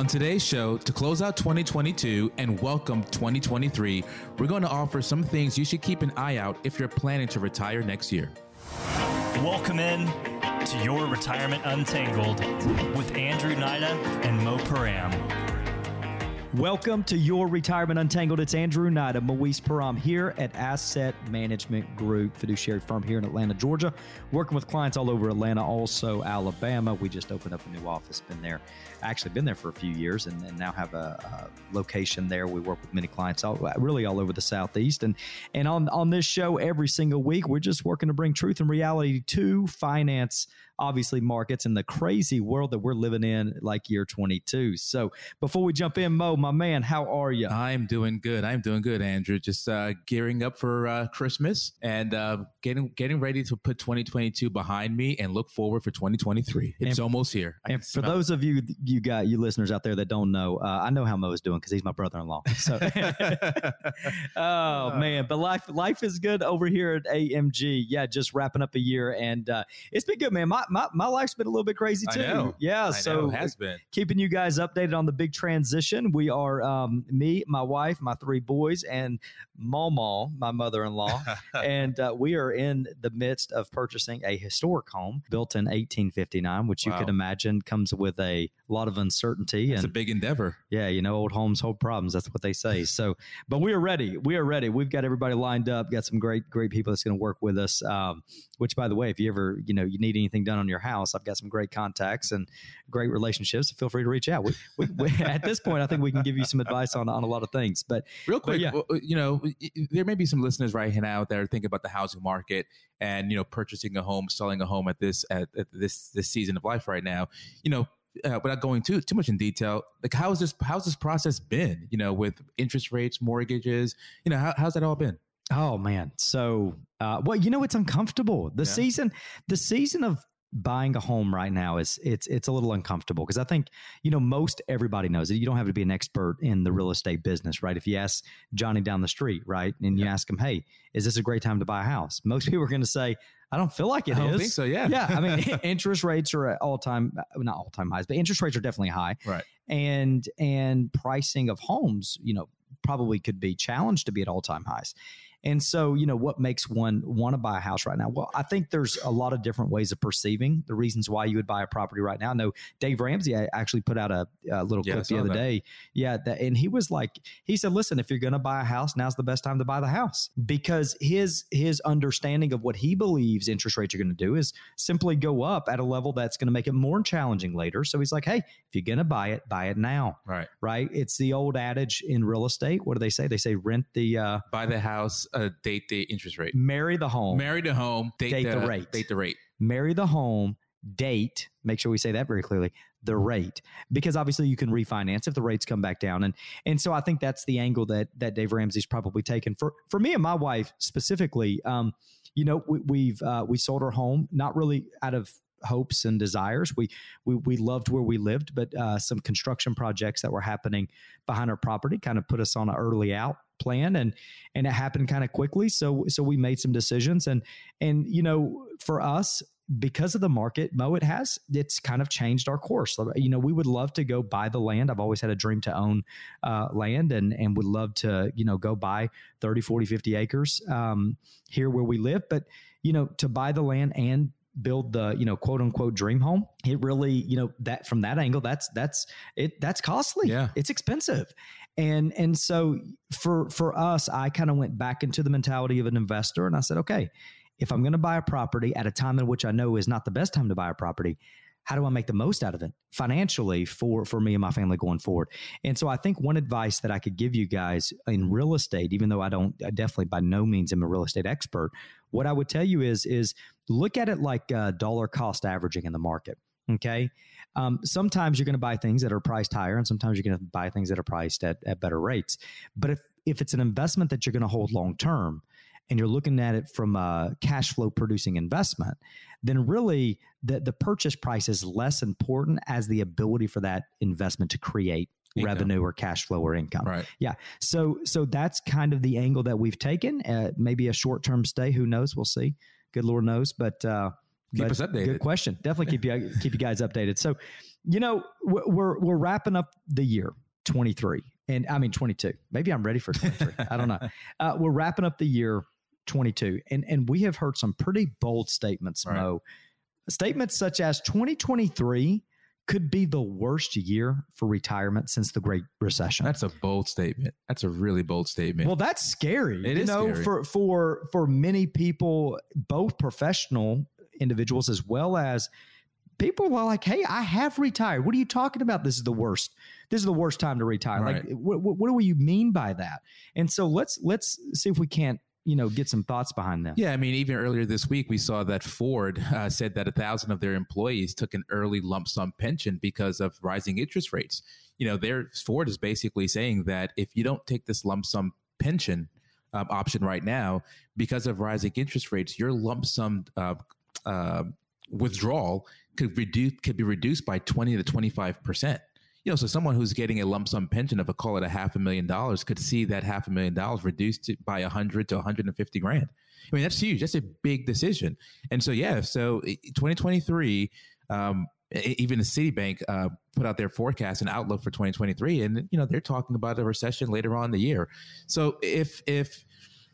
On today's show, to close out 2022 and welcome 2023, we're going to offer some things you should keep an eye out if you're planning to retire next year. Welcome in to Your Retirement Untangled with Andrew Knight and Mo Param. Welcome to Your Retirement Untangled. It's Andrew Knight of Moise Param here at Asset Management Group, fiduciary firm here in Atlanta, Georgia, working with clients all over Atlanta, also Alabama. We just opened up a new office, been there, actually been there for a few years, and, and now have a, a, location there. We work with many clients all, really all over the Southeast. And, and on, on this show, every single week, we're just working to bring truth and reality to finance obviously markets and the crazy world that we're living in like year 22. So before we jump in, Mo, my man, how are you? I'm doing good. I'm doing good, Andrew. Just uh, gearing up for uh, Christmas and uh, getting getting ready to put 2022 behind me and look forward for 2023. It's and, almost here. I and for those of you you got you listeners out there that don't know, uh, I know how Mo is doing because he's my brother-in-law. So, oh man, but life life is good over here at AMG. Yeah, just wrapping up a year and uh, it's been good, man. My my, my life's been a little bit crazy too. Know. Yeah, I so know, has been keeping you guys updated on the big transition. We are um, me, my wife, my three boys, and Mama, my mother-in-law, and uh, we are in the midst of purchasing a historic home built in 1859, which wow. you can imagine comes with a lot of uncertainty. It's and, a big endeavor. Yeah, you know, old homes hold problems. That's what they say. So, but we are ready. We are ready. We've got everybody lined up. Got some great, great people that's going to work with us. Um, which, by the way, if you ever, you know, you need anything done on your house, I've got some great contacts and great relationships. Feel free to reach out. We, we, we, at this point, I think we can give you some advice on on a lot of things. But real quick, but yeah. you know, there may be some listeners right now that are thinking about the housing market and you know, purchasing a home, selling a home at this at, at this this season of life right now. You know, uh, without going too too much in detail, like how's this how's this process been? You know, with interest rates, mortgages, you know, how, how's that all been? Oh man, so uh, well, you know, it's uncomfortable. The yeah. season, the season of buying a home right now is it's it's a little uncomfortable because I think you know most everybody knows that you don't have to be an expert in the real estate business, right? If you ask Johnny down the street, right, and you ask him, "Hey, is this a great time to buy a house?" Most people are going to say, "I don't feel like it I is." so. Yeah, yeah. I mean, interest rates are at all time, uh, not all time highs, but interest rates are definitely high, right? And and pricing of homes, you know, probably could be challenged to be at all time highs. And so, you know, what makes one want to buy a house right now? Well, I think there's a lot of different ways of perceiving the reasons why you would buy a property right now. No, Dave Ramsey actually put out a, a little yeah, clip the other that. day. Yeah. That, and he was like, he said, listen, if you're going to buy a house, now's the best time to buy the house because his, his understanding of what he believes interest rates are going to do is simply go up at a level that's going to make it more challenging later. So he's like, hey, if you're going to buy it, buy it now. Right. Right. It's the old adage in real estate. What do they say? They say rent the, uh, buy the house uh, date the interest rate. Marry the home. Marry the home. Date, date the, the, rate. Date the rate. Marry the home. Date. Make sure we say that very clearly. The rate, because obviously you can refinance if the rates come back down, and and so I think that's the angle that that Dave Ramsey's probably taken for for me and my wife specifically. Um, you know, we, we've uh, we sold our home not really out of hopes and desires. We we we loved where we lived, but uh, some construction projects that were happening behind our property kind of put us on an early out plan and and it happened kind of quickly so so we made some decisions and and you know for us because of the market mo it has it's kind of changed our course. You know we would love to go buy the land. I've always had a dream to own uh, land and and would love to you know go buy 30 40 50 acres um, here where we live but you know to buy the land and build the you know quote unquote dream home it really you know that from that angle that's that's it that's costly. Yeah. It's expensive and and so for for us i kind of went back into the mentality of an investor and i said okay if i'm going to buy a property at a time in which i know is not the best time to buy a property how do I make the most out of it financially for for me and my family going forward? And so I think one advice that I could give you guys in real estate, even though I don't I definitely by no means am a real estate expert, what I would tell you is is look at it like uh, dollar cost averaging in the market. Okay. Um, sometimes you're going to buy things that are priced higher, and sometimes you're going to buy things that are priced at, at better rates. But if if it's an investment that you're going to hold long term, and you're looking at it from a cash flow producing investment, then really the, the purchase price is less important as the ability for that investment to create income. revenue or cash flow or income. Right. Yeah. So so that's kind of the angle that we've taken. Uh, maybe a short term stay. Who knows? We'll see. Good Lord knows. But uh, Keep But us updated. Good question. Definitely keep you keep you guys updated. So, you know, we're we're, wrapping up the year 23, and I mean 22. Maybe I'm ready for 23. I don't know. Uh, we're wrapping up the year 22, and and we have heard some pretty bold statements, Right. Mo. Statements such as 2023 could be the worst year for retirement since the Great Recession. That's a bold statement. That's a really bold statement. Well, that's scary. It you is know, scary. for for for many people, both professional individuals as well as people are like, "Hey, I have retired. What are you talking about? This is the worst. This is the worst time to retire." Like, what, what, what do you mean by that? And so let's let's see if we can't you know get some thoughts behind that. Yeah, I mean, even earlier this week, we saw that Ford uh, said that a thousand of their employees took an early lump sum pension because of rising interest rates. You know, their Ford is basically saying that if you don't take this lump sum pension um, option right now, because of rising interest rates, your lump sum uh, uh, withdrawal could reduce could be reduced by twenty to twenty five percent. You know, so someone who's getting a lump sum pension of a call it a half a million dollars could see that half a million dollars reduced by a hundred to one hundred and fifty grand. I mean, that's huge. That's a big decision. And so, yeah, so 2023, um, e- even the Citibank uh, put out their forecast and outlook for 2023, and you know they're talking about a recession later on in the year. So if if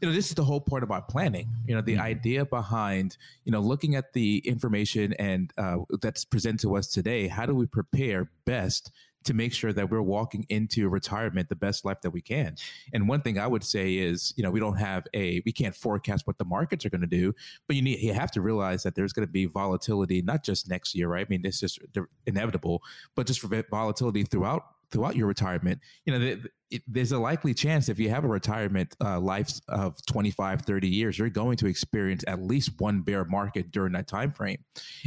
you know this is the whole part about planning, you know the idea behind you know looking at the information and uh, that's presented to us today, how do we prepare best? To make sure that we're walking into retirement the best life that we can. And one thing I would say is, you know, we don't have a, we can't forecast what the markets are going to do, but you need, you have to realize that there's going to be volatility, not just next year, right? I mean, it's just inevitable, but just for volatility throughout throughout your retirement. You know, the, it, there's a likely chance if you have a retirement uh, life of 25, 30 years, you're going to experience at least one bear market during that time frame.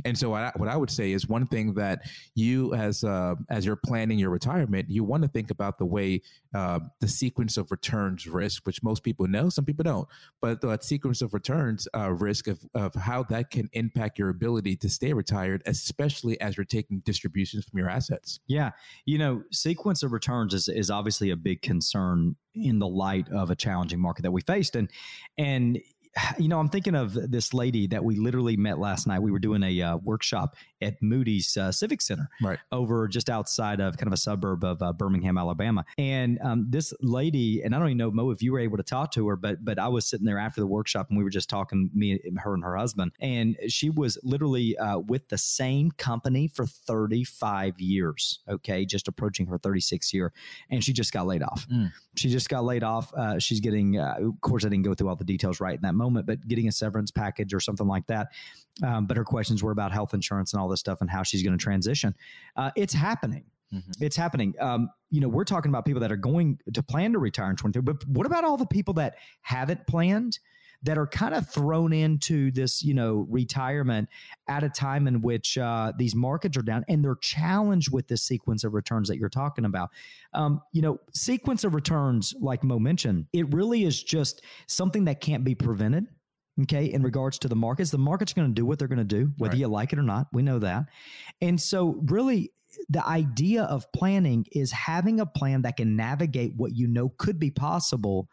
And so, what I, what I would say is one thing that you, as uh, as you're planning your retirement, you want to think about the way uh, the sequence of returns risk, which most people know, some people don't, but that sequence of returns uh, risk of, of how that can impact your ability to stay retired, especially as you're taking distributions from your assets. Yeah, you know, sequence of returns is is obviously a big concern in the light of a challenging market that we faced, and and you know, I'm thinking of this lady that we literally met last night. We were doing a uh, workshop at Moody's uh, Civic Center, Right. over just outside of kind of a suburb of uh, Birmingham, Alabama. And um, this lady, and I don't even know Mo if you were able to talk to her, but but I was sitting there after the workshop and we were just talking, me, and her, and her husband, and she was literally uh, with the same company for 35 years. Okay, just approaching her 36th year, and she just got laid off. Mm. She just got laid off. Uh, she's getting, uh, of course, I didn't go through all the details right in that moment, but getting a severance package or something like that. Um, but her questions were about health insurance and all this stuff and how she's going to transition. Uh, it's happening. Mhm. It's happening. Um, you know, we're talking about people that are going to plan to retire in 23, but what about all the people that haven't planned? That are kind of thrown into this, you know, retirement at a time in which uh, these markets are down, and they're challenged with this sequence of returns that you're talking about. Um, you know, sequence of returns, like Mo mentioned, it really is just something that can't be prevented. Okay, in regards to the markets, the market's going to do what they're going to do, whether Right. you like it or not. We know that, and so really, the idea of planning is having a plan that can navigate what you know could be possible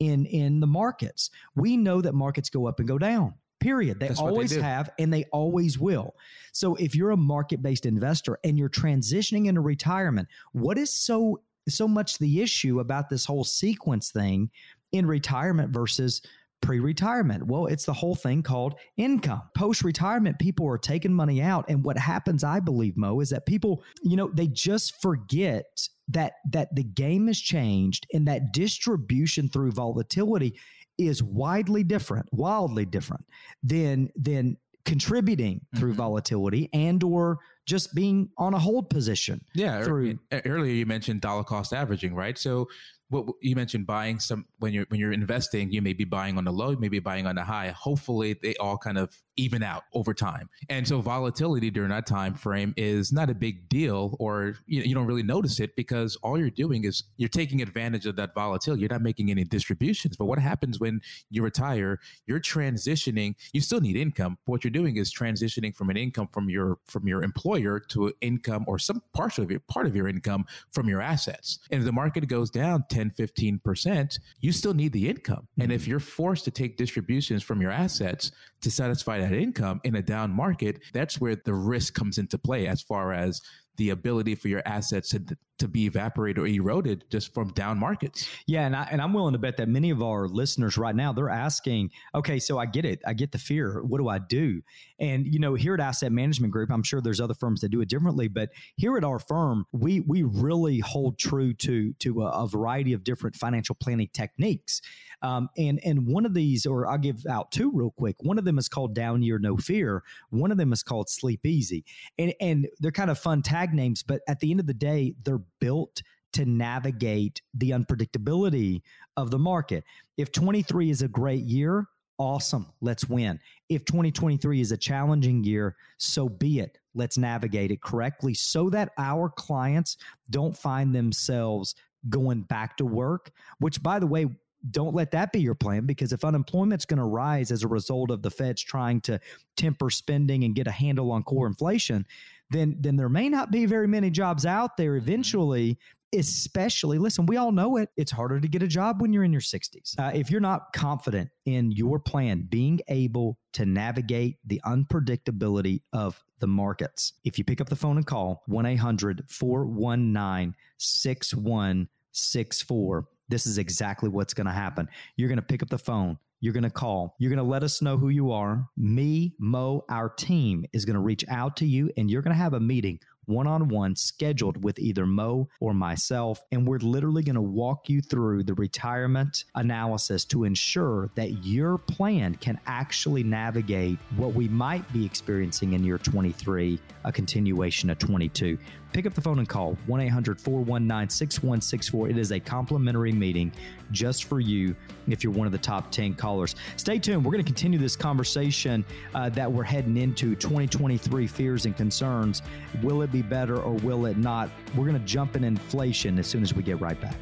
in in the markets. We know that markets go up and go down. Period. They That's what they always have and they always will. So if you're a market-based investor and you're transitioning into retirement, what is so so much the issue about this whole sequence thing in retirement versus pre-retirement well it's the whole thing called income post-retirement people are taking money out and what happens i believe mo is that people you know they just forget that that the game has changed and that distribution through volatility is widely different wildly different than than contributing through Mhm. volatility and or just being on a hold position Yeah. through- e- earlier you mentioned dollar cost averaging, right? So what you mentioned buying some when you're when you're investing, you may be buying on the low, you may be buying on the high. Hopefully they all kind of even out over time. And so volatility during that time frame is not a big deal or you, you don't really notice it because all you're doing is you're taking advantage of that volatility. You're not making any distributions. But what happens when you retire, you're transitioning, you still need income. But what you're doing is transitioning from an income from your from your employer to income or some partial of your part of your income from your assets. And if the market goes down 10 10, 15%, you still need the income. Mm-hmm. And if mm-hmm. you're forced to take distributions from your assets to satisfy that income in a down market, that's where the risk comes into play as far as the ability for your assets to, to be evaporated or eroded just from down markets. Yeah, and I and I'm willing to bet that many of our listeners right now they're asking, okay, so I get it, I get the fear. What do I do? And you know, here at Asset Management Group, I'm sure there's other firms that do it differently, but here at our firm, we we really hold true to to a, a variety of different financial planning techniques. Um, and and one of these, or I'll give out two real quick. One of them is called Down Year No Fear. One of them is called Sleep Easy, and and they're kind of fun tag names, but at the end of the day, they're built to navigate the unpredictability of the market. If 23 is a great year, awesome, let's win. If 2023 is a challenging year, so be it. Let's navigate it correctly so that our clients don't find themselves going back to work, which, by the way, don't let that be your plan because if unemployment's going to rise as a result of the Fed's trying to temper spending and get a handle on core inflation, then then there may not be very many jobs out there eventually especially listen we all know it it's harder to get a job when you're in your 60s uh, if you're not confident in your plan being able to navigate the unpredictability of the markets if you pick up the phone and call 1-800-419-6164 this is exactly what's going to happen. You're going to pick up the phone. You're going to call. You're going to let us know who you are. Me, Mo, our team is going to reach out to you and you're going to have a meeting one on one scheduled with either Mo or myself. And we're literally going to walk you through the retirement analysis to ensure that your plan can actually navigate what we might be experiencing in year 23, a continuation of 22 pick up the phone and call 1 800 419 6164. It is a complimentary meeting just for you if you're one of the top 10 callers. Stay tuned. We're going to continue this conversation uh, that we're heading into 2023 fears and concerns. Will it be better or will it not? We're going to jump in inflation as soon as we get right back.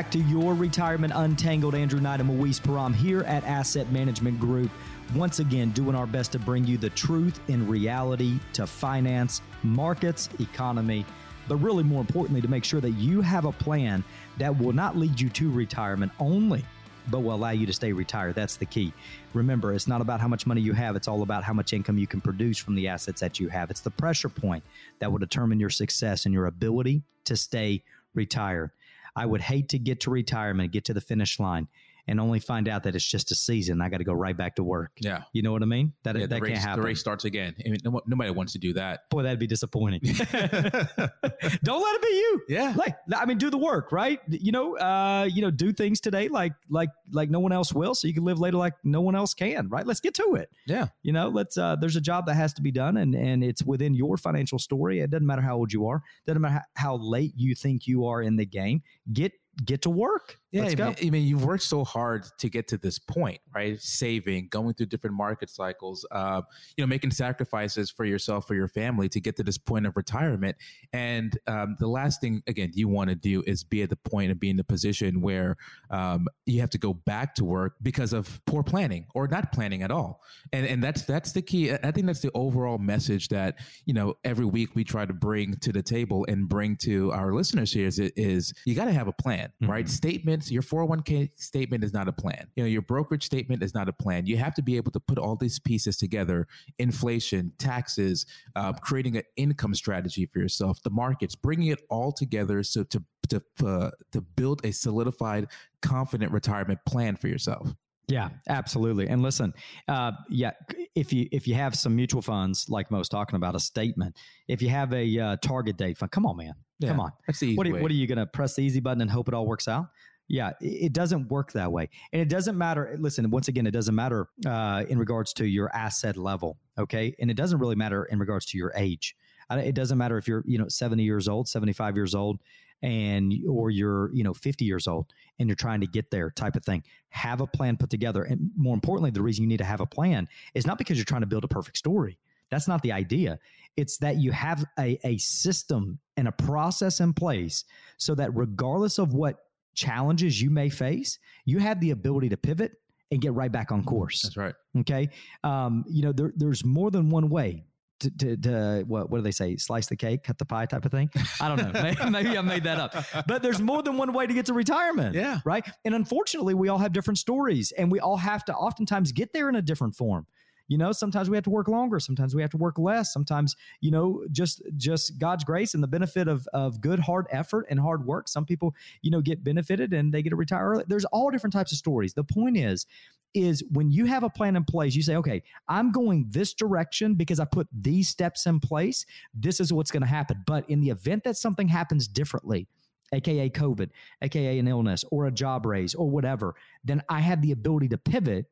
Back to your Retirement Untangled. Andrew Knight and Moise Param here at Asset Management Group. Once again, doing our best to bring you the truth in reality to finance, markets, economy, but really more importantly, to make sure that you have a plan that will not lead you to retirement only, but will allow you to stay retired. That's the key. Remember, it's not about how much money you have, it's all about how much income you can produce from the assets that you have. It's the pressure point that will determine your success and your ability to stay retired. I would hate to get to retirement, get to the finish line, and only find out that it's just a season. I got to go right back to work. Yeah, you know what I mean. That yeah, that race, can't happen. The race starts again. I mean, nobody wants to do that. Boy, that'd be disappointing. Don't let it be you. Yeah, like I mean, do the work, right? You know, uh, you know, do things today like like like no one else will, so you can live later like no one else can, right? Let's get to it. Yeah, you know, let's. Uh, there's a job that has to be done, and and it's within your financial story. It doesn't matter how old you are. Doesn't matter how late you think you are in the game. Get get to work. Yeah, Let's I mean, I mean, you've worked so hard to get to this point, right? Saving, going through different market cycles, uh, you know, making sacrifices for yourself, for your family to get to this point of retirement. And um, the last thing, again, you want to do is be at the point of being in the position where um, you have to go back to work because of poor planning or not planning at all. And and that's that's the key. I think that's the overall message that you know every week we try to bring to the table and bring to our listeners here is, is you got to have a plan, mm-hmm. right? Statements, your 401k statement is not a plan. You know, your brokerage statement is not a plan. You have to be able to put all these pieces together inflation, taxes, uh, creating an income strategy for yourself, the markets, bringing it all together so to, to, uh, to build a solidified, confident retirement plan for yourself. Yeah, absolutely. And listen, uh, yeah, if you if you have some mutual funds like most talking about a statement, if you have a uh, target date fund, come on, man, yeah, come on. That's the what, are, what are you going to press the easy button and hope it all works out? Yeah, it doesn't work that way. And it doesn't matter. Listen, once again, it doesn't matter uh, in regards to your asset level. Okay. And it doesn't really matter in regards to your age. It doesn't matter if you're, you know, 70 years old, 75 years old, and or you're, you know, 50 years old and you're trying to get there type of thing. Have a plan put together. And more importantly, the reason you need to have a plan is not because you're trying to build a perfect story. That's not the idea. It's that you have a, a system and a process in place so that regardless of what challenges you may face, you have the ability to pivot and get right back on course. That's right. Okay. Um, you know, there, there's more than one way to, to, to, what, what do they say? Slice the cake, cut the pie type of thing. I don't know. maybe, maybe I made that up, but there's more than one way to get to retirement. Yeah. Right. And unfortunately, we all have different stories and we all have to oftentimes get there in a different form you know sometimes we have to work longer sometimes we have to work less sometimes you know just just god's grace and the benefit of of good hard effort and hard work some people you know get benefited and they get to retire early there's all different types of stories the point is is when you have a plan in place, you say, okay, I'm going this direction because I put these steps in place. This is what's going to happen. But in the event that something happens differently, aka COVID, aka an illness or a job raise or whatever, then I have the ability to pivot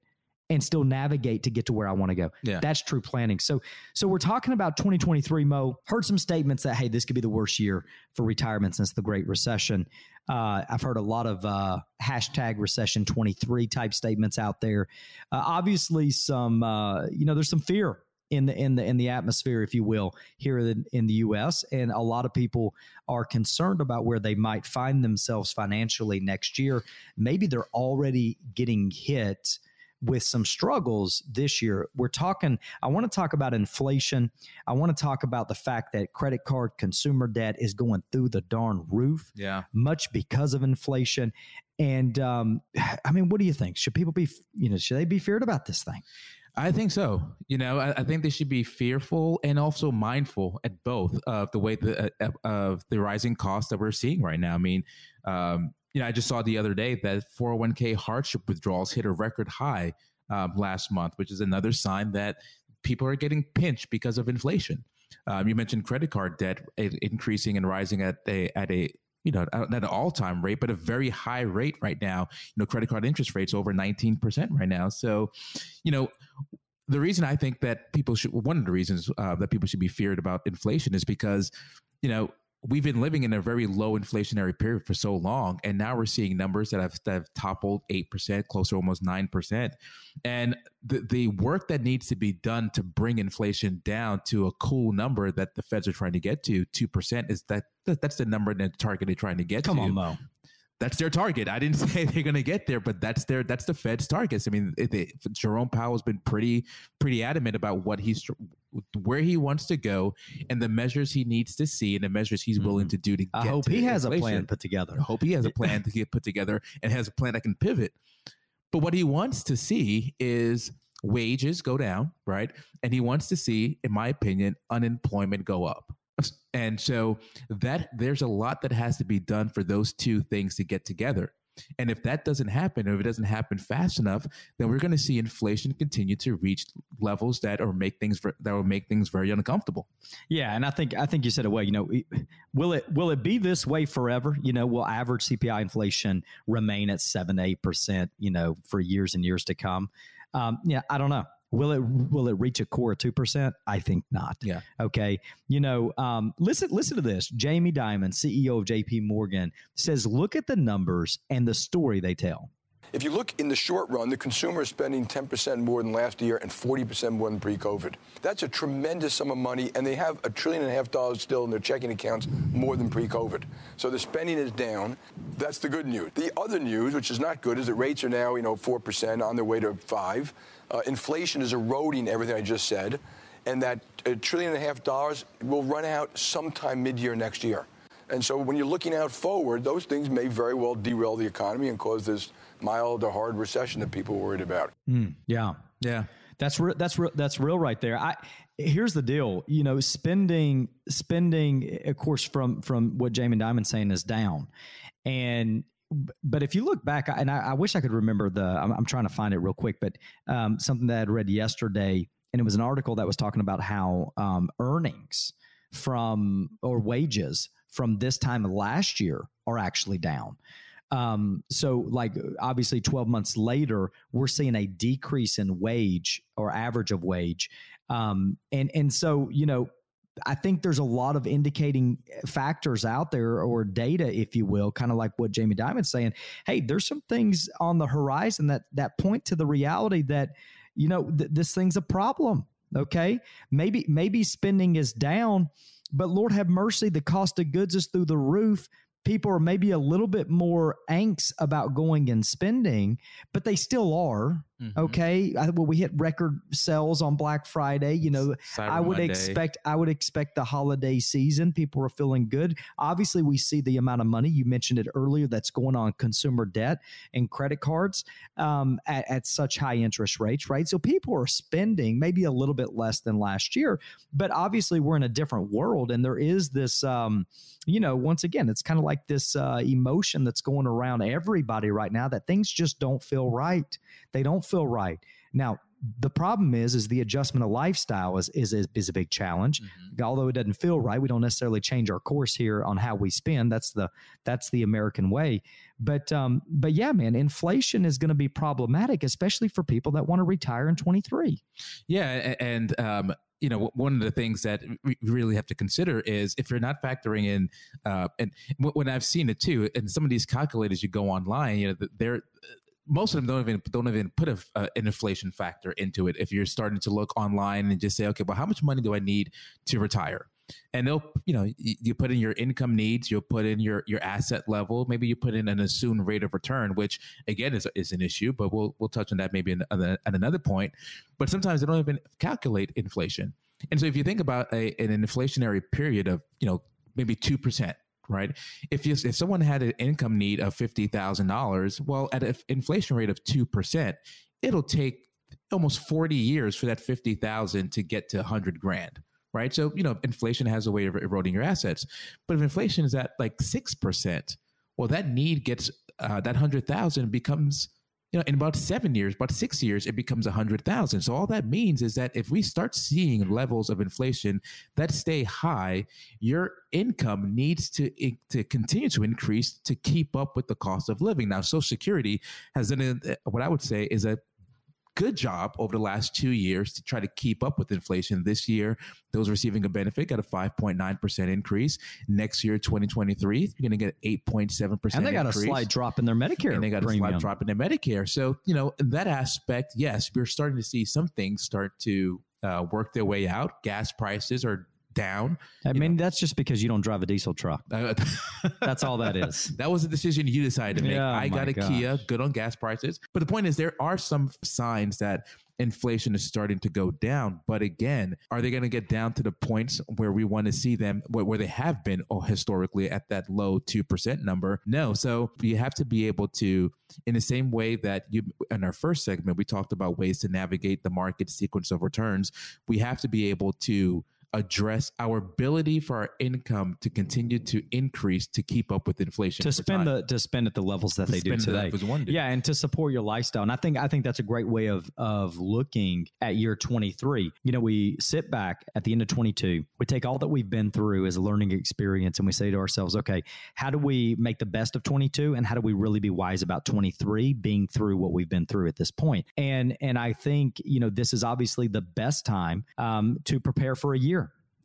and still navigate to get to where I want to go. Yeah. That's true planning. So so we're talking about 2023 Mo. Heard some statements that hey, this could be the worst year for retirement since the Great Recession. Uh, I've heard a lot of uh, hashtag recession 23 type statements out there. Uh, obviously some uh, you know there's some fear in the in the in the atmosphere, if you will, here in, in the U.S. And a lot of people are concerned about where they might find themselves financially next year. Maybe they're already getting hit with some struggles this year. We're talking, I want to talk about inflation. I want to talk about the fact that credit card consumer debt is going through the darn roof. Yeah. Much because of inflation. And um, I mean, what do you think? Should people be, you know, should they be feared about this thing? I think so. You know, I, I, think they should be fearful and also mindful at both of the way the, uh, of the rising costs that we're seeing right now. I mean, um, you know, I just saw the other day that 401k hardship withdrawals hit a record high um, last month, which is another sign that people are getting pinched because of inflation. Um, you mentioned credit card debt increasing and rising at a at a you know at an all time rate, but a very high rate right now. You know, credit card interest rates over nineteen percent right now. So, you know. The reason I think that people should, one of the reasons uh, that people should be feared about inflation is because, you know, we've been living in a very low inflationary period for so long and now we're seeing numbers that have, that have toppled 8% closer to almost 9% and the, the work that needs to be done to bring inflation down to a cool number that the feds are trying to get to 2% is that that's the number and the target they're trying to get Come to. on, Mo that's their target. I didn't say they're going to get there, but that's their that's the Fed's targets. I mean, it, it, Jerome Powell has been pretty pretty adamant about what he's where he wants to go and the measures he needs to see and the measures he's willing mm-hmm. to do to I get. hope he has inflation. a plan put together. I hope he has a plan to get put together and has a plan that can pivot. But what he wants to see is wages go down, right? And he wants to see, in my opinion, unemployment go up. And so that there's a lot that has to be done for those two things to get together. And if that doesn't happen, if it doesn't happen fast enough, then we're going to see inflation continue to reach levels that or make things that will make things very uncomfortable. Yeah, and I think I think you said it well. You know, will it will it be this way forever? You know, will average CPI inflation remain at seven eight percent? You know, for years and years to come? Um, yeah, I don't know. Will it will it reach a core of two percent? I think not. Yeah. Okay. You know, um, listen listen to this. Jamie Dimon, CEO of J.P. Morgan, says, look at the numbers and the story they tell. If you look in the short run, the consumer is spending 10% more than last year and 40% more than pre-COVID. That's a tremendous sum of money, and they have a trillion and a half dollars still in their checking accounts more than pre-COVID. So the spending is down. That's the good news. The other news, which is not good, is that rates are now, you know, 4% on their way to 5 uh, inflation is eroding everything I just said, and that a trillion and a half dollars will run out sometime mid-year next year. And so when you're looking out forward, those things may very well derail the economy and cause this mild or hard recession that people are worried about. Mm, yeah, yeah, that's re- that's re- that's real right there. I here's the deal. You know, spending spending, of course, from from what Jamie Dimon saying is down, and but if you look back, and I, I wish I could remember the, I'm, I'm, trying to find it real quick, but um, something that I had read yesterday, and it was an article that was talking about how um, earnings from or wages from this time last year are actually down. Um, so, like, obviously, 12 months later, we're seeing a decrease in wage or average of wage. Um, and and so, you know, I think there's a lot of indicating factors out there or data, if you will, kind of like what Jamie Dimon's saying. Hey, there's some things on the horizon that that point to the reality that you know th- this thing's a problem. Okay, maybe maybe spending is down, but Lord have mercy, the cost of goods is through the roof. People are maybe a little bit more angst about going and spending, but they still are Mhm. Okay, I, well, we hit record sales on Black Friday. You know, Cyber I would Monday. expect I would expect the holiday season. People are feeling good. Obviously, we see the amount of money you mentioned it earlier that's going on consumer debt and credit cards um, at, at such high interest rates, right? So people are spending maybe a little bit less than last year, but obviously we're in a different world, and there is this, um, you know, once again, it's kind of like this uh, emotion that's going around everybody right now that things just don't feel right. They don't feel right now. The problem is, is the adjustment of lifestyle is is is, a big challenge. Mhm. Although it doesn't feel right, we don't necessarily change our course here on how we spend. That's the that's the American way. But um, but yeah, man, inflation is going to be problematic, especially for people that want to retire in twenty three. Yeah, and um, you know, one of the things that we really have to consider is if you're not factoring in, uh, and when I've seen it too, and some of these calculators you go online, you know, they're most of them don't even don't even put a, uh, an inflation factor into it. If you're starting to look online and just say, okay, well, how much money do I need to retire? And they'll, you know, you, put in your income needs, you'll put in your your asset level, maybe you put in an assumed rate of return, which again is is an issue, but we'll we'll touch on that maybe in, at another point. But sometimes they don't even calculate inflation. And so if you think about a, an inflationary period of, you know, maybe 2%, right? If you, if someone had an income need of $50,000, well, at an inflation rate of 2%, it'll take almost 40 years for that 50,000 to get to 100 grand. Right. So, you know, inflation has a way of eroding your assets. But if inflation is at like 6%, well, that need gets, uh, that 100,000 becomes you know, in about seven years, about six years, it becomes a hundred thousand. So all that means is that if we start seeing levels of inflation that stay high, your income needs to to continue to increase to keep up with the cost of living. Now, Social Security has done a, uh, what I would say is a good job over the last two years to try to keep up with inflation. This year, those receiving a benefit got a 5.9% increase. Next year, 2023, you're going to get 8.7% And they got increase. a slight drop in their Medicare and they got a slight drop in their Medicare. So, you know, in that aspect, yes, we're starting to see some things start to uh, work their way out. Gas prices are down. I mean, that's just because you don't drive a diesel truck. That's all that is. that was a decision you decided to make. Yeah, I got a Kia, good on gas prices. But the point is, there are some signs that inflation is starting to go down. But again, are they going to get down to the points where we want to see them, where, where they have been oh, historically at that low 2% number? No. So you have to be able to, in the same way that you, in our first segment, we talked about ways to navigate the market sequence of returns, we have to be able to address our ability for our income to continue to increase to keep up with inflation to spend time. the to spend at the levels that they do today. up as one do. Yeah, and to support your lifestyle. And I think I think that's a great way of of looking at year 23. You know, we sit back at the end of 22. We take all that we've been through as a learning experience and we say to ourselves, okay, how do we make the best of 22 and how do we really be wise about 23 being through what we've been through at this point? And and I think, you know, this is obviously the best time um, to prepare for a year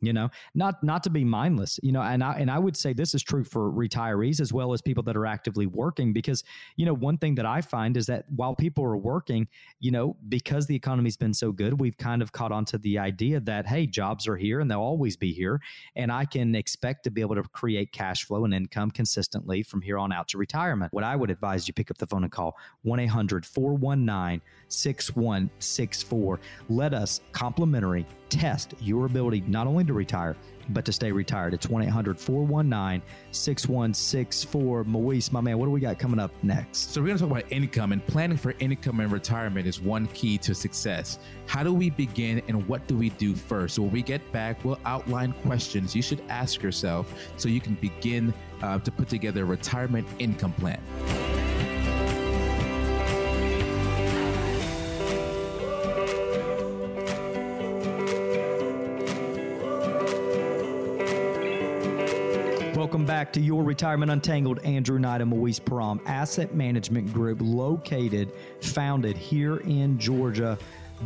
you know not not to be mindless you know and i and i would say this is true for retirees as well as people that are actively working because you know one thing that i find is that while people are working you know because the economy's been so good we've kind of caught on to the idea that hey jobs are here and they'll always be here. And i can expect to be able to create cash flow and income consistently from here on out to retirement. What i would advise you pick up the phone and call 1-800-419-6164 let us complimentary test your ability not only to retire, but to stay retired. It's 1 800 419 6164. Maurice, my man, what do we got coming up next? So we're going to talk about income and planning for income and retirement is one key to success. How do we begin and what do we do first? So when we get back, we'll outline questions you should ask yourself so you can begin uh, to put together a retirement income plan. Back to Your Retirement Untangled. Andrew Knight and Maurice Param, Asset Management Group, located, founded here in Georgia,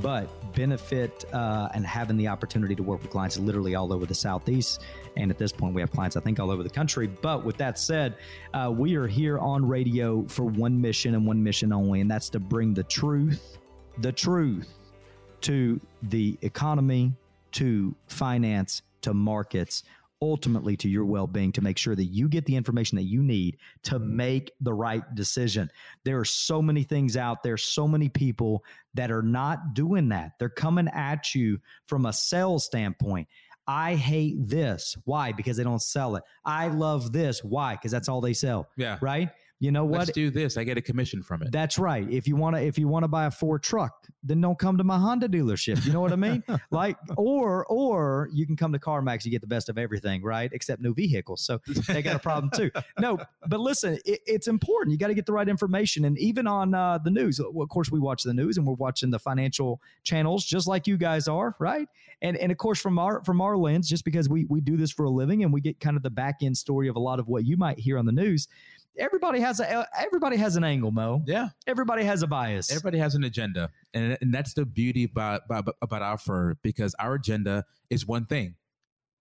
but benefit uh, and having the opportunity to work with clients literally all over the Southeast. And at this point, we have clients, I think, all over the country. But with that said, uh, we are here on radio for one mission and one mission only, and that's to bring the truth, the truth to the economy, to finance, to markets ultimately to your well-being to make sure that you get the information that you need to mm-hmm. make the right decision. There are so many things out there, so many people that are not doing that. They're coming at you from a sales standpoint. I hate this. Why? Because they don't sell it. I love this. Why? Because that's all they sell. Yeah. Right? You know what? Let's do this. I get a commission from it. That's right. If you want to, if you want to buy a Ford truck, then don't come to my Honda dealership. You know what I mean? like, or or you can come to CarMax. You get the best of everything, right? Except new vehicles. So they got a problem too. No, but listen, it, it's important. You got to get the right information. And even on uh, the news, well, of course, we watch the news and we're watching the financial channels, just like you guys are, right? And and of course, from our from our lens, just because we we do this for a living and we get kind of the back end story of a lot of what you might hear on the news everybody has a everybody has an angle, Mo. Yeah, everybody has a bias. Everybody has an agenda, and and that's the beauty about about, about our firm because our agenda is one thing: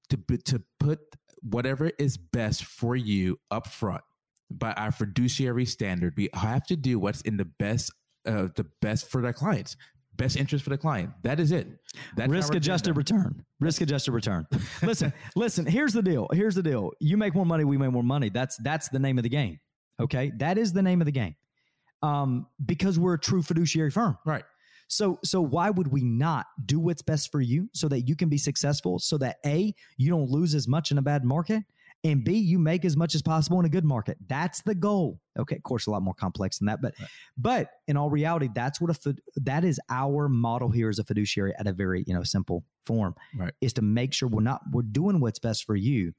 to to put whatever is best for you up front. By our fiduciary standard, we have to do what's in the best uh, the best for their clients best interest for the client. That is it. That's risk adjusted return. Risk adjusted return. listen, listen. Here's the deal. Here's the deal. You make more money, we make more money. That's that's the name of the game. Okay, that is the name of the game. Um, because we're a true fiduciary firm, right? So, so why would we not do what's best for you so that you can be successful? So that a you don't lose as much in a bad market, and b you make as much as possible in a good market. That's the goal. Okay, of course, a lot more complex than that, but right. but in all reality, that's what a that is our model here as a fiduciary at a very you know simple form. Right, is to make sure we're not we're doing what's best for you,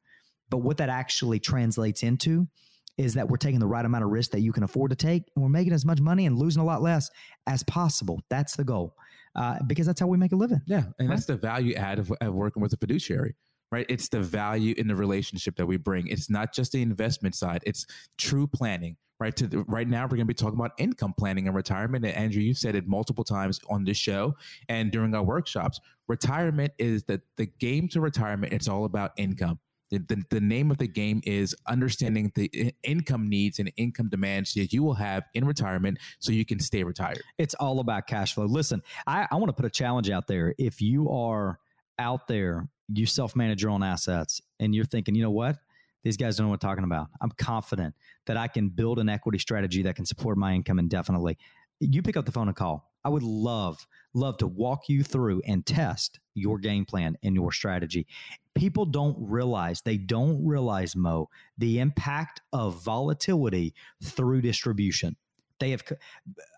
but what that actually translates into is that we're taking the right amount of risk that you can afford to take and we're making as much money and losing a lot less as possible. That's the goal uh, because that's how we make a living. Yeah. And right? that's the value add of, of working with a fiduciary right? It's the value in the relationship that we bring. It's not just the investment side; it's true planning, right? To the, right now, we're going to be talking about income planning and retirement. And Andrew, you said it multiple times on this show and during our workshops. Retirement is the the game to retirement. It's all about income. The, the, name of the game is understanding the income needs and income demands that you will have in retirement so you can stay retired. It's all about cash flow. Listen, I, I want to put a challenge out there. If you are out there, you self manage your own assets, and you're thinking, you know what? These guys don't know what I'm talking about. I'm confident that I can build an equity strategy that can support my income indefinitely. You pick up the phone and call. I would love, love to walk you through and test your game plan and your strategy people don't realize, they don't realize, Mo, the impact of volatility through distribution. They have,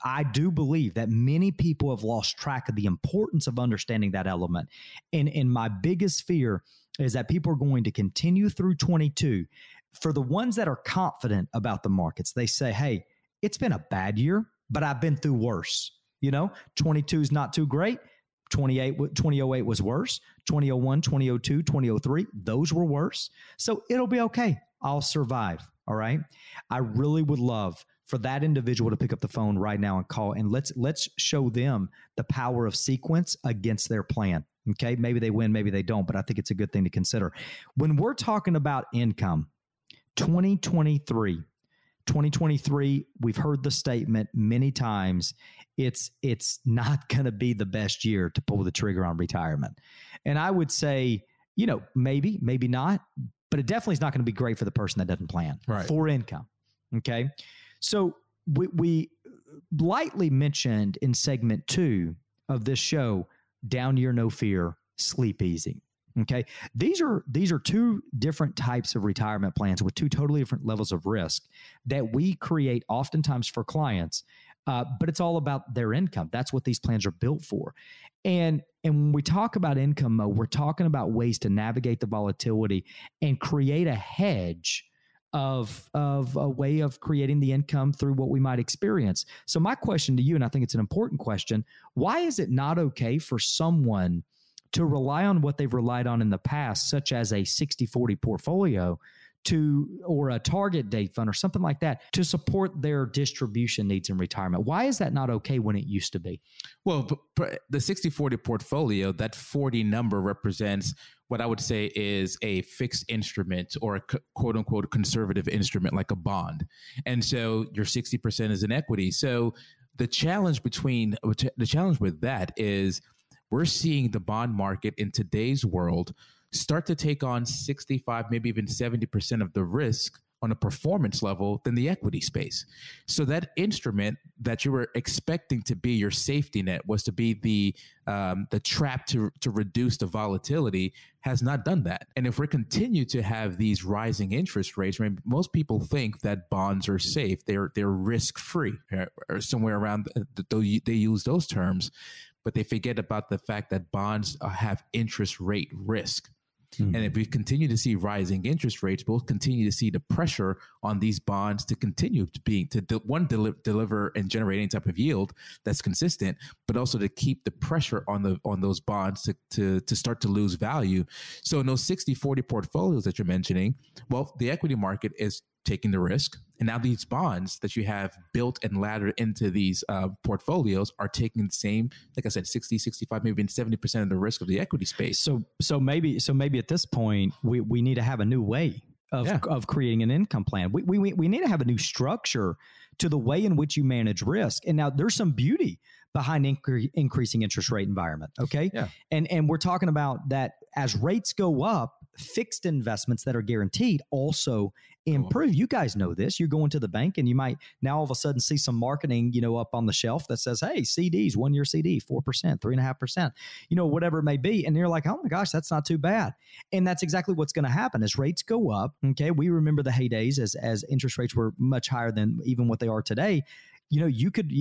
I do believe that many people have lost track of the importance of understanding that element. And, and my biggest fear is that people are going to continue through 22. For the ones that are confident about the markets, they say, hey, it's been a bad year, but I've been through worse. You know, 22 is not too great. 28, 2008 was worse. 2001, 2002, 2003, those were worse. So it'll be okay. I'll survive. All right. I really would love for that individual to pick up the phone right now and call and let's let's show them the power of sequence against their plan. Okay. Maybe they win, maybe they don't, but I think it's a good thing to consider. When we're talking about income, 2023 2023 we've heard the statement many times. It's it's not going to be the best year to pull the trigger on retirement. And i would say you know maybe maybe not but it definitely is not going to be great for the person that doesn't plan right. for income okay? So we, we lightly mentioned in segment two of this show down year no fear sleep easy Okay. These are these are two different types of retirement plans with two totally different levels of risk that we create oftentimes for clients. Uh, but it's all about their income. That's what these plans are built for. And and when we talk about income, we're talking about ways to navigate the volatility and create a hedge of of a way of creating the income through what we might experience. So my question to you, and I think it's an important question, why is it not okay for someone to rely on what they've relied on in the past, such as a 60 40 portfolio to or a target date fund or something like that to support their distribution needs in retirement. Why is that not okay when it used to be? Well the 60-40 portfolio that 40 number represents what i would say is a fixed instrument or a quote unquote conservative instrument like a bond. And so your 60% is an equity. So the challenge between the challenge with that is we're seeing the bond market in today's world start to take on 65, maybe even 70% of the risk on a performance level than the equity space. So that instrument that you were expecting to be your safety net was to be the um, the trap to to reduce the volatility has not done that. And if we continue to have these rising interest rates, I mean, most people think that bonds are safe, they're they're risk free, uh, or somewhere around the, they use those terms, but they forget about the fact that bonds have interest rate risk. Mm-hmm. And if we continue to see rising interest rates, we'll continue to see the pressure on these bonds to continue to be to de- one deli- deliver and generate any type of yield that's consistent, but also to keep the pressure on the on those bonds to to to start to lose value. So in those 60-40 portfolios that you're mentioning, well, the equity market is taking the risk. And now these bonds that you have built and laddered into these uh, portfolios are taking the same, like I said, 60, 65, maybe even 70% of the risk of the equity space. So, so maybe, so maybe at this point we, we need to have a new way of, yeah. of creating an income plan. We, we, we need to have a new structure to the way in which you manage risk. And now there's some beauty behind incre- increasing interest rate environment. Okay. Yeah. And, and we're talking about that as rates go up, fixed investments that are guaranteed also improve. You guys know this. You're going to the bank and you might now all of a sudden see some marketing, you know, up on the shelf that says, hey, CDs, one year CD, 4%, 3.5%, you know, whatever it may be. And you're like, oh my gosh, that's not too bad. And that's exactly what's going to happen as rates go up. Okay. We remember the heydays as, as interest rates were much higher than even what they are today you know you could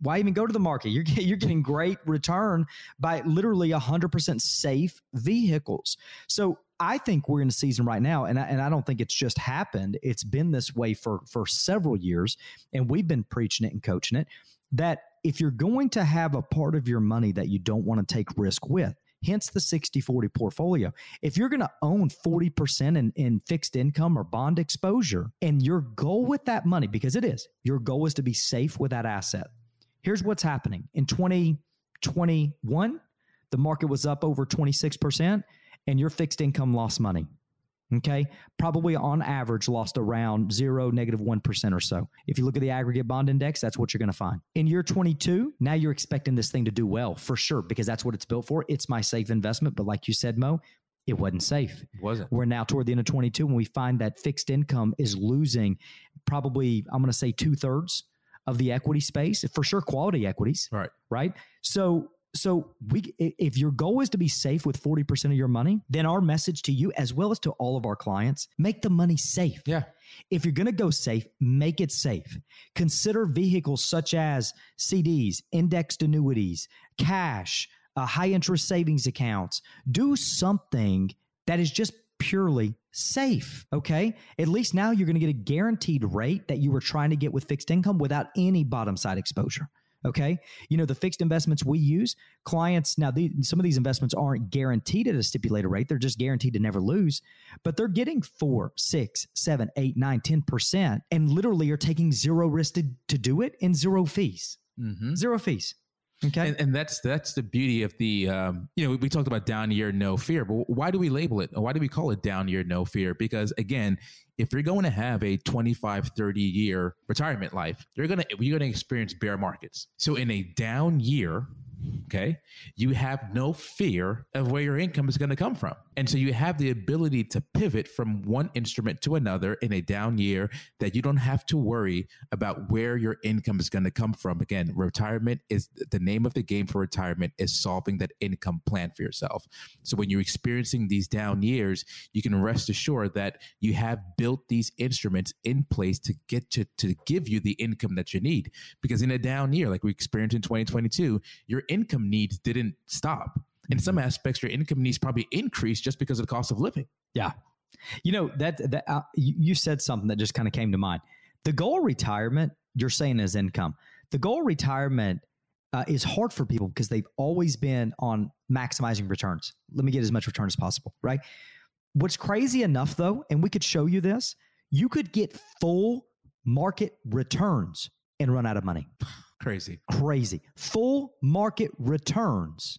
why even go to the market you're you're getting great return by literally 100% safe vehicles so I think we're in a season right now, and I, and I don't think it's just happened. It's been this way for for several years, and we've been preaching it and coaching it. That if you're going to have a part of your money that you don't want to take risk with, hence the 60 40 portfolio. If you're going to own 40% in, in fixed income or bond exposure, and your goal with that money, because it is, your goal is to be safe with that asset. Here's what's happening in 2021, the market was up over 26% and your fixed income lost money. Okay. Probably on average lost around zero, negative 1 or so. If you look at the aggregate bond index, that's what you're going to find. In year 22, now you're expecting this thing to do well for sure, because that's what it's built for. It's my safe investment. But like you said, Mo, it wasn't safe. It wasn't. We're now toward the end of 22 when we find that fixed income is losing probably, I'm going to say two thirds of the equity space, for sure, quality equities. Right. Right. So so we if your goal is to be safe with 40% of your money, then our message to you as well as to all of our clients, make the money safe. Yeah. If you're going to go safe, make it safe. Consider vehicles such as CDs, indexed annuities, cash, uh, high interest savings accounts. Do something that is just purely safe. Okay. At least now you're going to get a guaranteed rate that you were trying to get with fixed income without any bottom side exposure. Okay. You know, the fixed investments we use, clients, now the, some of these investments aren't guaranteed at a stipulated rate. They're just guaranteed to never lose, but they're getting four, six, seven, eight, nine, 10%, and literally are taking zero risk to, to do it and zero fees. Mm-hmm. Zero fees. Okay. And, and, that's that's the beauty of the um, you know we talked about down year no fear, but why do we label it? Why do we call it down year no fear? Because again, if you're going to have a 25 30 year retirement life, you're to you're to experience bear markets. So in a down year, Okay. You have no fear of where your income is going to come from. And so you have the ability to pivot from one instrument to another in a down year that you don't have to worry about where your income is going to come from. Again, retirement is the name of the game for retirement is solving that income plan for yourself. So when you're experiencing these down years, you can rest assured that you have built these instruments in place to get to, to give you the income that you need. Because in a down year, like we experienced in 2022, your income needs didn't stop. In some mm-hmm. aspects, your income needs probably increased just because of the cost of living. Yeah. You know, that, that uh, you said something that just kind of came to mind. The goal of retirement, you're saying is income. The goal of retirement uh, is hard for people because they've always been on maximizing returns. Let me get as much return as possible, right? What's crazy enough though, and we could show you this, you could get full market returns and run out of money. Crazy. Crazy. Full market returns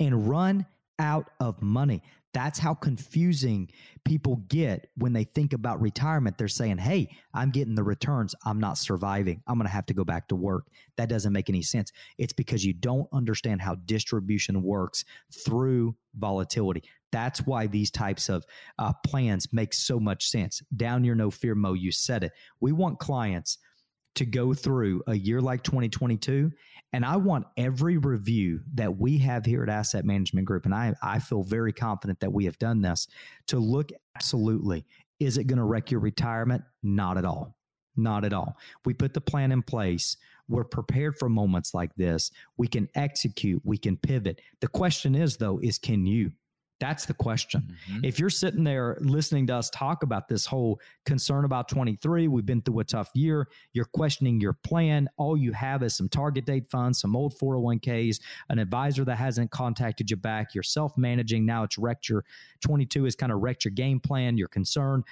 and run out of money. That's how confusing people get when they think about retirement. They're saying, Hey, I'm getting the returns. I'm not surviving. I'm going to have to go back to work. That doesn't make any sense. It's because you don't understand how distribution works through volatility. That's why these types of uh, plans make so much sense. Down your no fear mo, you said it. We want clients to go through a year like 2022 and I want every review that we have here at Asset Management Group, and I, I feel very confident that we have done this, to look absolutely is it going to wreck your retirement? Not at all. Not at all. We put the plan in place. We're prepared for moments like this. We can execute, we can pivot. The question is, though, is can you? That's the question. Mm-hmm. If you're sitting there listening to us talk about this whole concern about 23, we've been through a tough year, you're questioning your plan, all you have is some target date funds, some old 401ks, an advisor that hasn't contacted you back, you're self managing, now it's wrecked your 22 has kind of wrecked your game plan, you're concerned.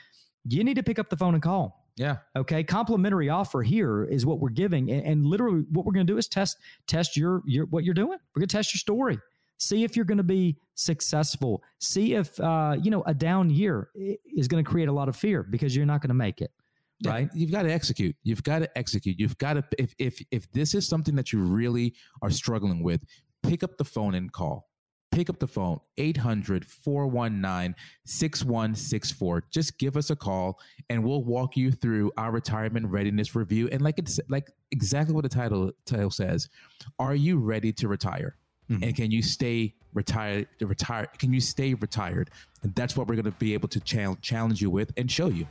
You need to pick up the phone and call. Yeah. Okay. Complimentary offer here is what we're giving, and, and literally what we're going to do is test test your your what you're doing. We're going to test your story. See if you're going to be successful. See if uh, you know a down year is going to create a lot of fear because you're not going to make it. Yeah, right? You've got to execute. You've got to execute. You've got to if if if this is something that you really are struggling with, pick up the phone and call. Pick up the phone 800 419 6164. Just give us a call and we'll walk you through our retirement readiness review. And like it's like exactly what the title title says, are you ready to retire? Mm-hmm. And can you stay retired? Retire? Can you stay retired? And that's what we're going to be able to challenge you with and show you.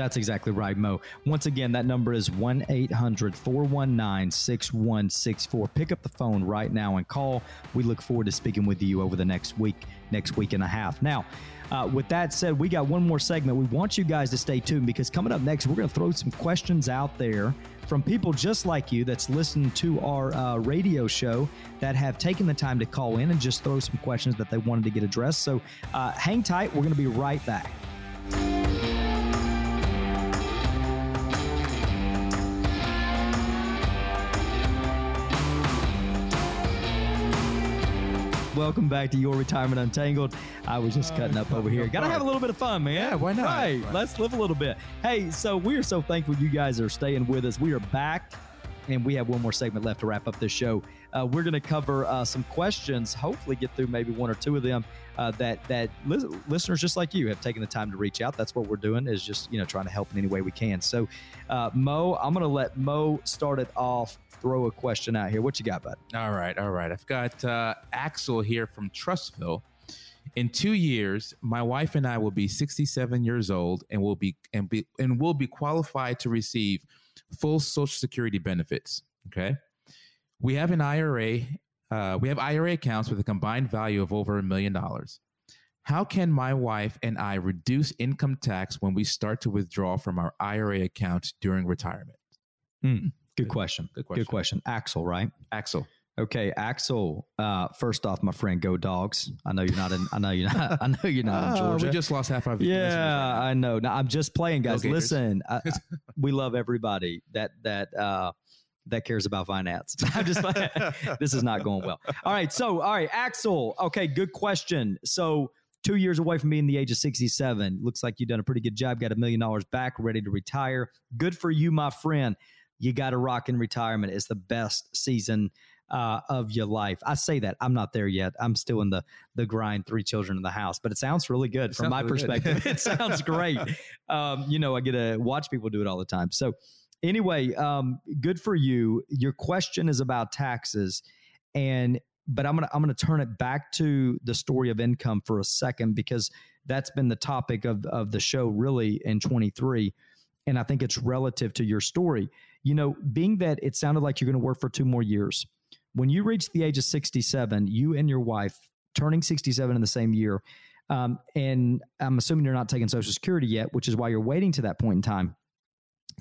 That's exactly right, Mo. Once again, that number is 1 800 419 6164. Pick up the phone right now and call. We look forward to speaking with you over the next week, next week and a half. Now, uh, with that said, we got one more segment. We want you guys to stay tuned because coming up next, we're going to throw some questions out there from people just like you that's listened to our uh, radio show that have taken the time to call in and just throw some questions that they wanted to get addressed. So uh, hang tight. We're going to be right back. Welcome back to Your Retirement Untangled. I was just cutting up over here. Got to have a little bit of fun, man. Yeah, why not? Right. Let's live a little bit. Hey, so we are so thankful you guys are staying with us. We are back and we have one more segment left to wrap up this show. Uh, we're going to cover uh, some questions. Hopefully, get through maybe one or two of them uh, that that li- listeners just like you have taken the time to reach out. That's what we're doing is just you know trying to help in any way we can. So, uh, Mo, I'm going to let Mo start it off throw a question out here. What you got, bud? All right, all right. I've got uh, Axel here from Trussville. In two years, my wife and I will be 67 years old and will be and be and will be qualified to receive full Social Security benefits. Okay, we have an IRA. Uh, we have IRA accounts with a combined value of over a million dollars. How can my wife and I reduce income tax when we start to withdraw from our IRA account during retirement? Mm. Good question. Good question. Good question. Axel, right? Axel. Okay, Axel. Uh, first off, my friend, go dogs. I know you're not in. I know you're not. I know you're not in ah, Georgia. We just lost half our. Yeah, I know. Now I'm just playing, guys. Listen, I, I, we love everybody that that uh, that cares about finance. I'm just. this is not going well. All right, so all right, Axel. Okay, good question. So two years away from being the age of 67. Looks like you've done a pretty good job. Got a million dollars back, ready to retire. Good for you, my friend you got to rock in retirement. It's the best season uh, of your life. I say that I'm not there yet. I'm still in the the grind. Three children in the house, but it sounds really good it from my really perspective. it sounds great. Um, you know, I get to watch people do it all the time. So anyway, um, good for you. Your question is about taxes, and but I'm gonna I'm gonna turn it back to the story of income for a second because that's been the topic of of the show really in 23, and I think it's relative to your story you know, being that it sounded like you're to work for two more years, when you reach the age of 67, you and your wife turning 67 in the same year, um, and I'm assuming you're not taking Social Security yet, which is why you're waiting to that point in time.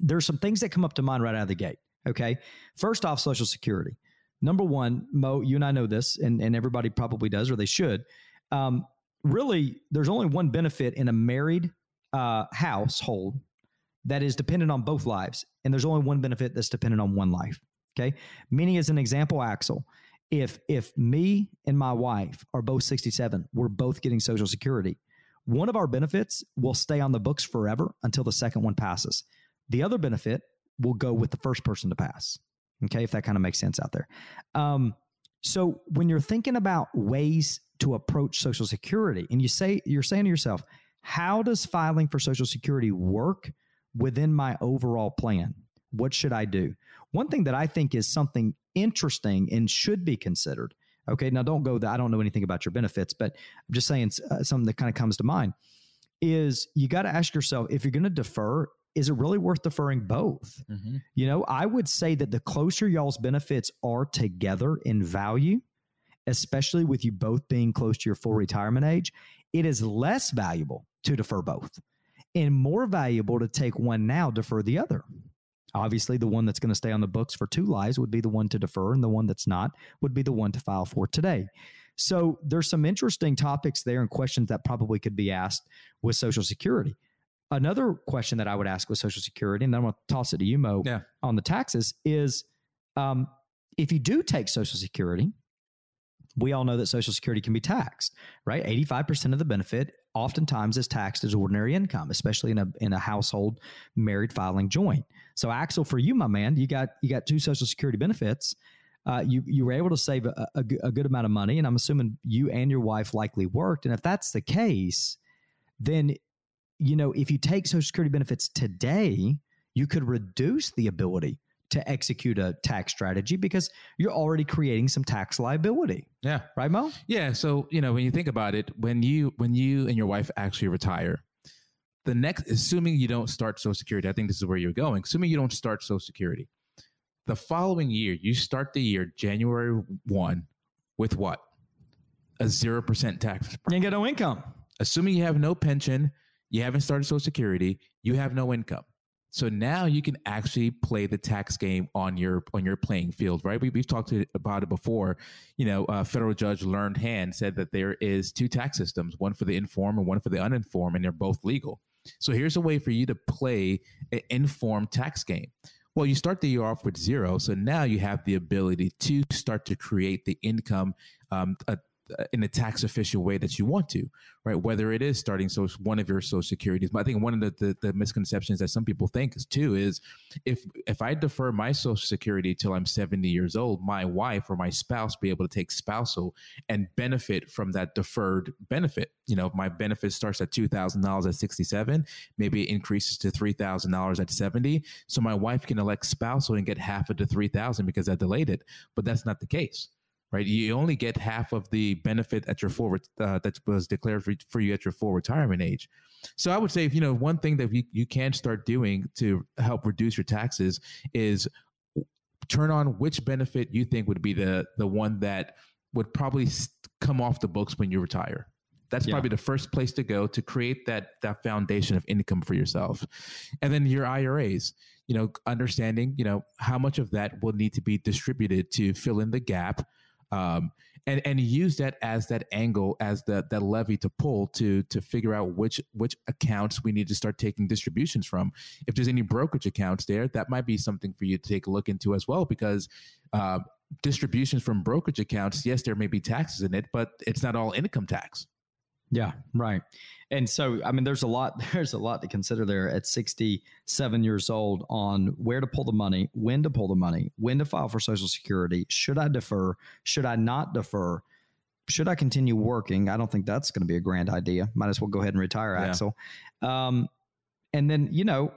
There's some things that come up to mind right out of the gate. Okay. First off, Social Security. Number one, Mo, you and I know this, and, and everybody probably does, or they should. Um, really, there's only one benefit in a married uh, household that is dependent on both lives. And there's only one benefit that's dependent on one life. Okay. Meaning, as an example, Axel, if if me and my wife are both 67, we're both getting Social Security. One of our benefits will stay on the books forever until the second one passes. The other benefit will go with the first person to pass. Okay, if that kind of makes sense out there. Um, so when you're thinking about ways to approach Social Security, and you say you're saying to yourself, how does filing for Social Security work within my overall plan? What should I do? One thing that I think is something interesting and should be considered. Okay, now don't go that I don't know anything about your benefits, but I'm just saying uh, something that kind of comes to mind is you got to ask yourself if you're going to defer, is it really worth deferring both? Mm-hmm. You know, I would say that the closer y'all's benefits are together in value, especially with you both being close to your full retirement age, it is less valuable to defer both and more valuable to take one now, defer the other. Obviously, the one that's going to stay on the books for two lives would be the one to defer, and the one that's not would be the one to file for today. So there's some interesting topics there and questions that probably could be asked with Social Security. Another question that I would ask with Social Security, and then I'm going to toss it to you, Mo, yeah. on the taxes is um, if you do take Social Security, we all know that Social Security can be taxed, right? 85% of the benefit oftentimes is taxed as ordinary income, especially in a in a household married filing joint. So Axel, for you, my man, you got you got two Social Security benefits. Uh, you you were able to save a, a, a good amount of money, and I'm assuming you and your wife likely worked. And if that's the case, then you know if you take Social Security benefits today, you could reduce the ability to execute a tax strategy because you're already creating some tax liability. Yeah. Right, Mo? Yeah. So, you know, when you think about it, when you when you and your wife actually retire, the next assuming you don't start Social Security, I think this is where you're going. Assuming you don't start Social Security, the following year, you start the year January 1 with what? A 0% tax. You get no income. Assuming you have no pension, you haven't started Social Security, you have no income. So now you can actually play the tax game on your on your playing field, right? We, have talked about it before. You know, uh, federal judge Learned Hand said that there is two tax systems, one for the informed and one for the uninformed, and they're both legal. So here's a way for you to play an informed tax game. Well, you start the year off with zero, so now you have the ability to start to create the income, um, uh, Uh, in a tax efficient way that you want to, right? Whether it is starting so one of your social securities. But I think one of the, the, the, misconceptions that some people think is too is if if I defer my social security till I'm 70 years old, my wife or my spouse be able to take spousal and benefit from that deferred benefit. You know, my benefit starts at two thousand dollars at 67, maybe it increases to three thousand dollars at 70. So my wife can elect spousal and get half of the three thousand because I delayed it. But that's not the case right? You only get half of the benefit at your full uh, that was declared for, for you at your full retirement age. So I would say, if you know, one thing that you, you can start doing to help reduce your taxes is turn on which benefit you think would be the the one that would probably come off the books when you retire. That's yeah. probably the first place to go to create that that foundation of income for yourself. And then your IRAs, you know, understanding, you know, how much of that will need to be distributed to fill in the gap um, and and use that as that angle as the that levy to pull to to figure out which which accounts we need to start taking distributions from. If there's any brokerage accounts there, that might be something for you to take a look into as well because. Uh, distributions from brokerage accounts, yes, there may be taxes in it, but it's not all income tax. Yeah, right. And so, I mean, there's a lot. There's a lot to consider there at 67 years old on where to pull the money, when to pull the money, when to file for Social Security. Should I defer? Should I not defer? Should I continue working? I don't think that's going to be a grand idea. Might as well go ahead and retire, yeah. Axel. Um, and then you know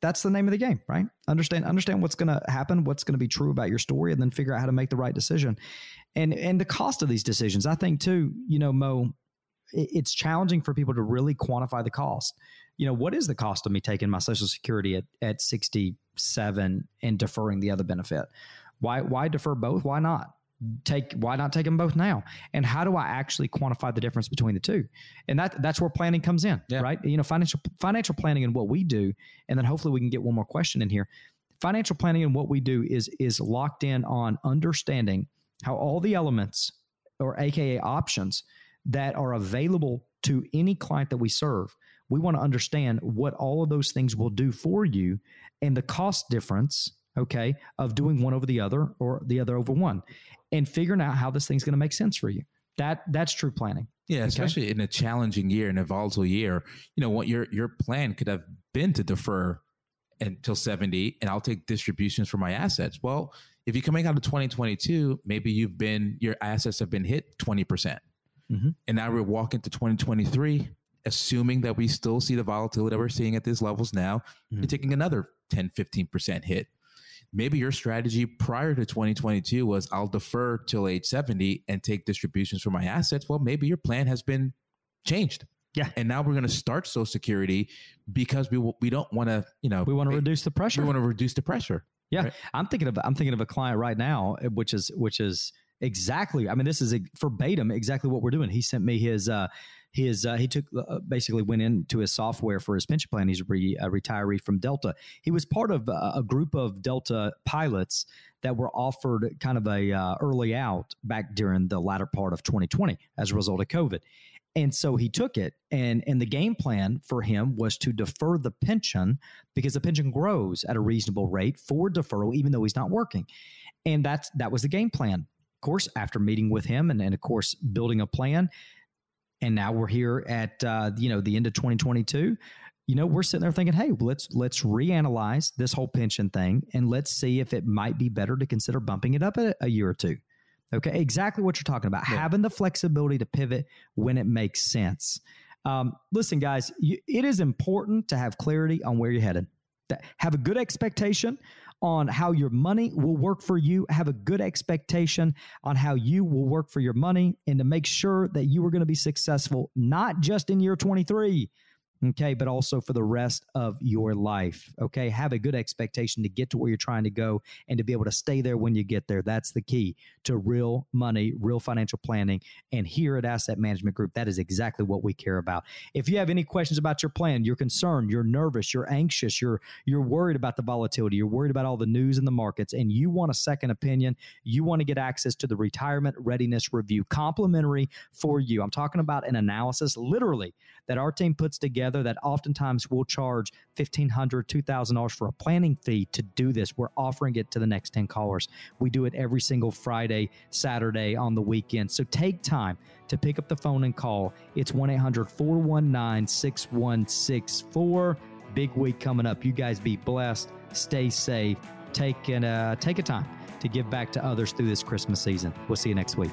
that's the name of the game, right? Understand understand what's going to happen, what's going to be true about your story, and then figure out how to make the right decision. And and the cost of these decisions, I think too. You know, Mo, it's challenging for people to really quantify the cost. You know, what is the cost of me taking my Social Security at, at 67 and deferring the other benefit? Why why defer both? Why not? Take why not take them both now? And how do I actually quantify the difference between the two? And that that's where planning comes in, yeah. right? You know, financial financial planning and what we do, and then hopefully we can get one more question in here. Financial planning and what we do is is locked in on understanding how all the elements or aka options that are available to any client that we serve. We want to understand what all of those things will do for you and the cost difference, okay, of doing one over the other or the other over one. and figuring out how this thing's going to make sense for you. That that's true planning. Yeah, Okay. especially in a challenging year, in a volatile year. You know, what your your plan could have been to defer until 70 and I'll take distributions for my assets. Well, if you're coming out of 2022, maybe you've been your assets have been hit 20%. Mhm. And now we're walking to 2023 assuming that we still see the volatility that we're seeing at these levels now, Mhm. you're taking another 10, 15% hit. Maybe your strategy prior to 2022 was I'll defer till age 70 and take distributions for my assets. Well, maybe your plan has been changed. Yeah. And now we're going to start Social Security because we will- we don't want to, you know, We want to reduce the pressure. we want to reduce the pressure. Yeah, Right. I'm thinking of I'm thinking of a client right now, uh, which is which is exactly. I mean, this is a, verbatim exactly what we're doing. He sent me his uh, his uh, he took uh, basically went into his software for his pension plan. He's a, re, a retiree from Delta. He was part of uh, a group of Delta pilots that were offered kind of a uh, early out back during the latter part of 2020 as a result of COVID. And so he took it, and and the game plan for him was to defer the pension because the pension grows at a reasonable rate for deferral, even though he's not working. And that's that was the game plan. Course, after meeting with him and, and of course building a plan, and now we're here at uh, you know the end of 2022. You know, we're sitting there thinking, hey, let's let's reanalyze this whole pension thing and let's see if it might be better to consider bumping it up a, a year or two. Okay, exactly what you're talking about. Yeah. Having the flexibility to pivot when it makes sense. Um, listen, guys, you, it is important to have clarity on where you're headed. That- Have a good expectation on how your money will work for you. Have a good expectation on how you will work for your money and to make sure that you are going to be successful, not just in year 23, okay, but also for the rest of your life. Okay. Have a good expectation to get to where you're trying to go and to be able to stay there when you get there. That's the key to real money, real financial planning. And here at Asset Management Group, that is exactly what we care about. If you have any questions about your plan, you're concerned, you're nervous, you're anxious, you're you're worried about the volatility, you're worried about all the news in the markets, and you want a second opinion, you want to get access to the retirement readiness review, complimentary for you. I'm talking about an analysis literally that our team puts together that oftentimes will charge $1,500, $2,000 for a planning fee to do this. We're offering it to the next 10 callers. We do it every single Friday, Saturday, on the weekend. So take time to pick up the phone and call. It's 1 800 419 6164. Big week coming up. You guys be blessed. Stay safe. Take, an, uh, take a time to give back to others through this Christmas season. We'll see you next week.